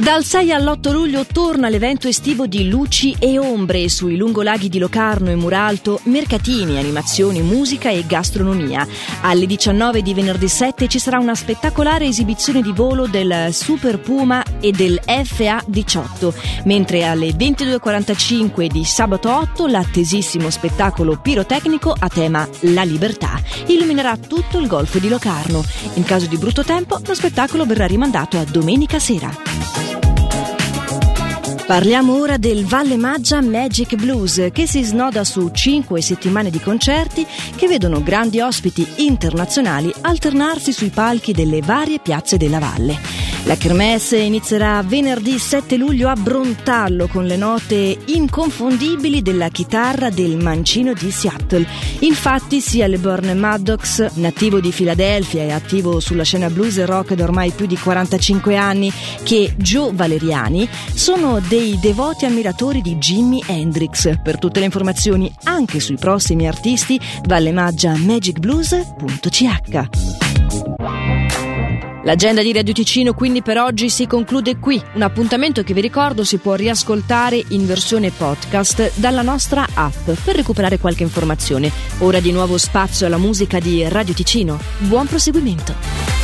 Dal 6 all'8 luglio torna l'evento estivo di Luci e Ombre sui lungolaghi di Locarno e Muralto, mercatini, animazioni, musica e gastronomia. Alle 19 di venerdì 7 ci sarà una spettacolare esibizione di volo del Super Puma e del FA 18, mentre alle 22.45 di sabato 8 l'attesissimo spettacolo pirotecnico a tema La Libertà illuminerà tutto il golfo di Locarno. In caso di brutto tempo, lo spettacolo verrà rimandato a domenica sera. Parliamo ora del Valle Maggia Magic Blues che si snoda su cinque settimane di concerti che vedono grandi ospiti internazionali alternarsi sui palchi delle varie piazze della valle. La kermesse inizierà venerdì 7 luglio a Brontallo con le note inconfondibili della chitarra del mancino di Seattle. Infatti sia LeBorn Maddox, nativo di Filadelfia e attivo sulla scena blues e rock da ormai più di 45 anni, che Joe Valeriani sono dei devoti ammiratori di Jimi Hendrix. Per tutte le informazioni anche sui prossimi artisti, vallemaggiamagicblues.ch. L'agenda di Radio Ticino quindi per oggi si conclude qui, un appuntamento che vi ricordo si può riascoltare in versione podcast dalla nostra app per recuperare qualche informazione. Ora di nuovo spazio alla musica di Radio Ticino. Buon proseguimento!